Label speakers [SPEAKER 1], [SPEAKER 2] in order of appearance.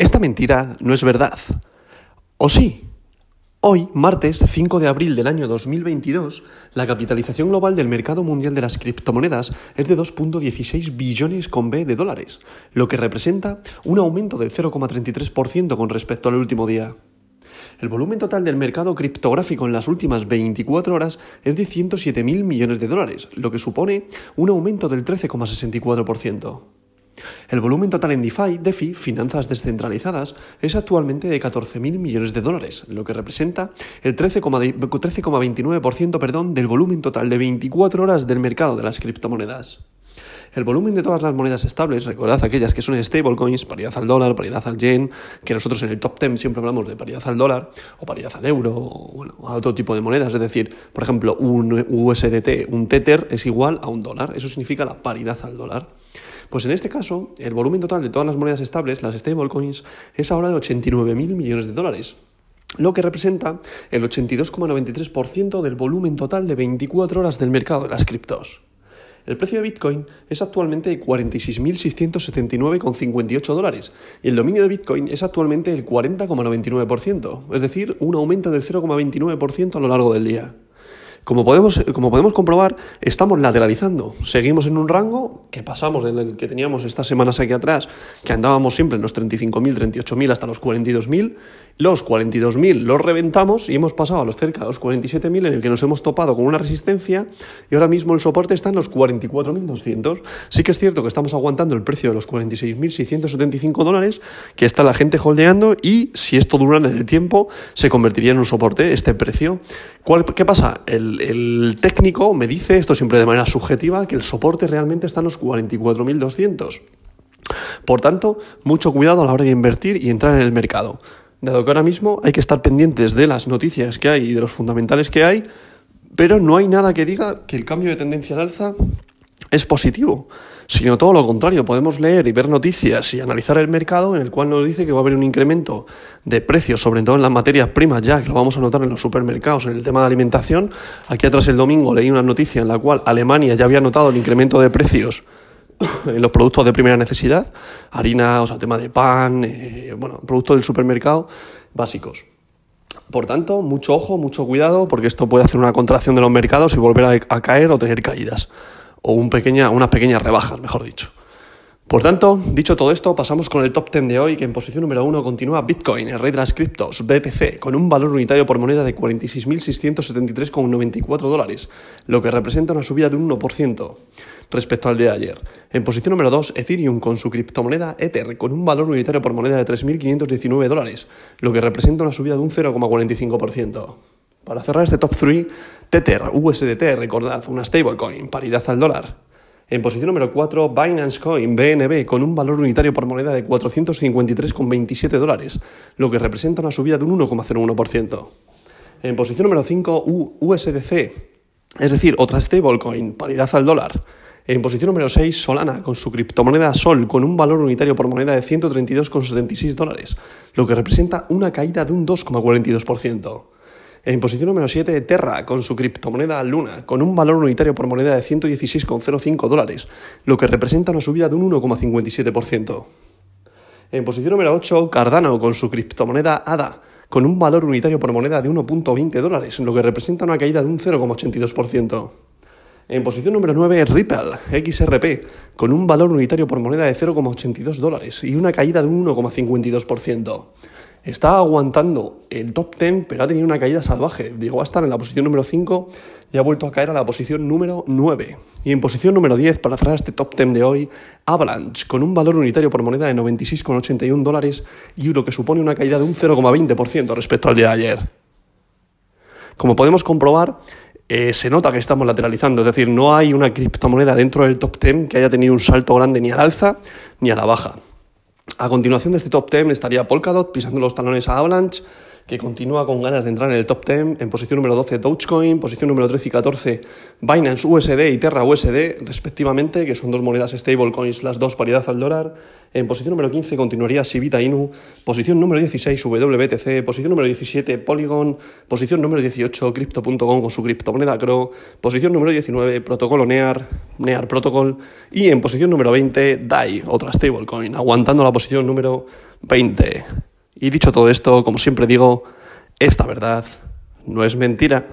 [SPEAKER 1] Esta mentira no es verdad. ¿O sí? Hoy, martes 5 de abril del año 2022, la capitalización global del mercado mundial de las criptomonedas es de 2.16 billones con B de dólares, lo que representa un aumento del 0,33% con respecto al último día. El volumen total del mercado criptográfico en las últimas 24 horas es de 107.000 millones de dólares, lo que supone un aumento del 13,64%. El volumen total en DeFi, DeFi, finanzas descentralizadas, es actualmente de 14.000 millones de dólares, lo que representa el 13,29% perdón, del volumen total de 24 horas del mercado de las criptomonedas. El volumen de todas las monedas estables, recordad aquellas que son stablecoins, paridad al dólar, paridad al yen, que nosotros en el top 10 siempre hablamos de paridad al dólar, o paridad al euro, o bueno, a otro tipo de monedas, es decir, por ejemplo, un USDT, un Tether es igual a un dólar, eso significa la paridad al dólar. Pues en este caso, el volumen total de todas las monedas estables, las stablecoins, es ahora de 89.000 millones de dólares, lo que representa el 82,93% del volumen total de 24 horas del mercado de las criptos. El precio de Bitcoin es actualmente de 46.679,58 dólares y el dominio de Bitcoin es actualmente el 40,99%, es decir, un aumento del 0,29% a lo largo del día. Como podemos, como podemos comprobar, estamos lateralizando. Seguimos en un rango que pasamos en el que teníamos estas semanas aquí atrás, que andábamos siempre en los 35.000, 38.000 hasta los 42.000. Los 42.000 los reventamos y hemos pasado a los cerca de los 47.000 en el que nos hemos topado con una resistencia y ahora mismo el soporte está en los 44.200. Sí que es cierto que estamos aguantando el precio de los 46.675 dólares, que está la gente holdeando y si esto dura en el tiempo se convertiría en un soporte este precio. ¿Cuál, ¿Qué pasa? El el, técnico me dice, esto siempre de manera subjetiva, que el soporte realmente está en los 44.200. Por tanto, mucho cuidado a la hora de invertir y entrar en el mercado. Dado que ahora mismo hay que estar pendientes de las noticias que hay y de los fundamentales que hay, pero no hay nada que diga que el cambio de tendencia al alza es positivo, sino todo lo contrario. Podemos leer y ver noticias y analizar el mercado en el cual nos dice que va a haber un incremento de precios, sobre todo en las materias primas, ya que lo vamos a notar en los supermercados, en el tema de alimentación. Aquí atrás el domingo leí una noticia en la cual Alemania ya había notado el incremento de precios en los productos de primera necesidad, harina, o sea, tema de pan, eh, bueno, productos del supermercado básicos. Por tanto, mucho ojo, mucho cuidado, porque esto puede hacer una contracción de los mercados y volver a caer o tener caídas o un pequeña, unas pequeñas rebajas, mejor dicho. Por tanto, dicho todo esto, pasamos con el top 10 de hoy, que en posición número 1 continúa Bitcoin, el rey de las criptos, BTC, con un valor unitario por moneda de 46.673,94 dólares, lo que representa una subida de un 1% respecto al de ayer. En posición número 2, Ethereum con su criptomoneda Ether, con un valor unitario por moneda de 3.519 dólares, lo que representa una subida de un 0,45%. Para cerrar este top 3, Tether, USDT, recordad, una stablecoin, paridad al dólar. En posición número 4, Binance Coin, BNB, con un valor unitario por moneda de 453,27 dólares, lo que representa una subida de un 1,01%. En posición número 5, USDC, es decir, otra stablecoin, paridad al dólar. En posición número 6, Solana, con su criptomoneda Sol, con un valor unitario por moneda de 132,76 dólares, lo que representa una caída de un 2,42%. En posición número 7, Terra, con su criptomoneda Luna, con un valor unitario por moneda de 116,05 dólares, lo que representa una subida de un 1,57%. En posición número 8, Cardano, con su criptomoneda ADA, con un valor unitario por moneda de 1,20 dólares, lo que representa una caída de un 0,82%. En posición número 9, Ripple, XRP, con un valor unitario por moneda de 0,82 dólares y una caída de un 1,52%. Está aguantando el top 10, pero ha tenido una caída salvaje. Llegó a estar en la posición número 5 y ha vuelto a caer a la posición número 9. Y en posición número 10, para cerrar este top 10 de hoy, Avalanche, con un valor unitario por moneda de 96,81 dólares y lo que supone una caída de un 0,20% respecto al día de ayer. Como podemos comprobar, eh, se nota que estamos lateralizando, es decir, no hay una criptomoneda dentro del top 10 que haya tenido un salto grande ni al alza ni a la baja. A continuación de este top 10 estaría Polkadot pisando los talones a Avalanche que continúa con ganas de entrar en el top 10. En posición número 12 Dogecoin, posición número 13 y 14 Binance USD y Terra USD, respectivamente, que son dos monedas stablecoins, las dos paridad al dólar. En posición número 15 continuaría Sibita Inu, posición número 16 WBTC, posición número 17 Polygon, posición número 18 Crypto.com con su criptomoneda CRO, posición número 19 Protocolo NEAR, NEAR Protocol y en posición número 20 DAI, otra stablecoin, aguantando la posición número 20. Y dicho todo esto, como siempre digo, esta verdad no es mentira.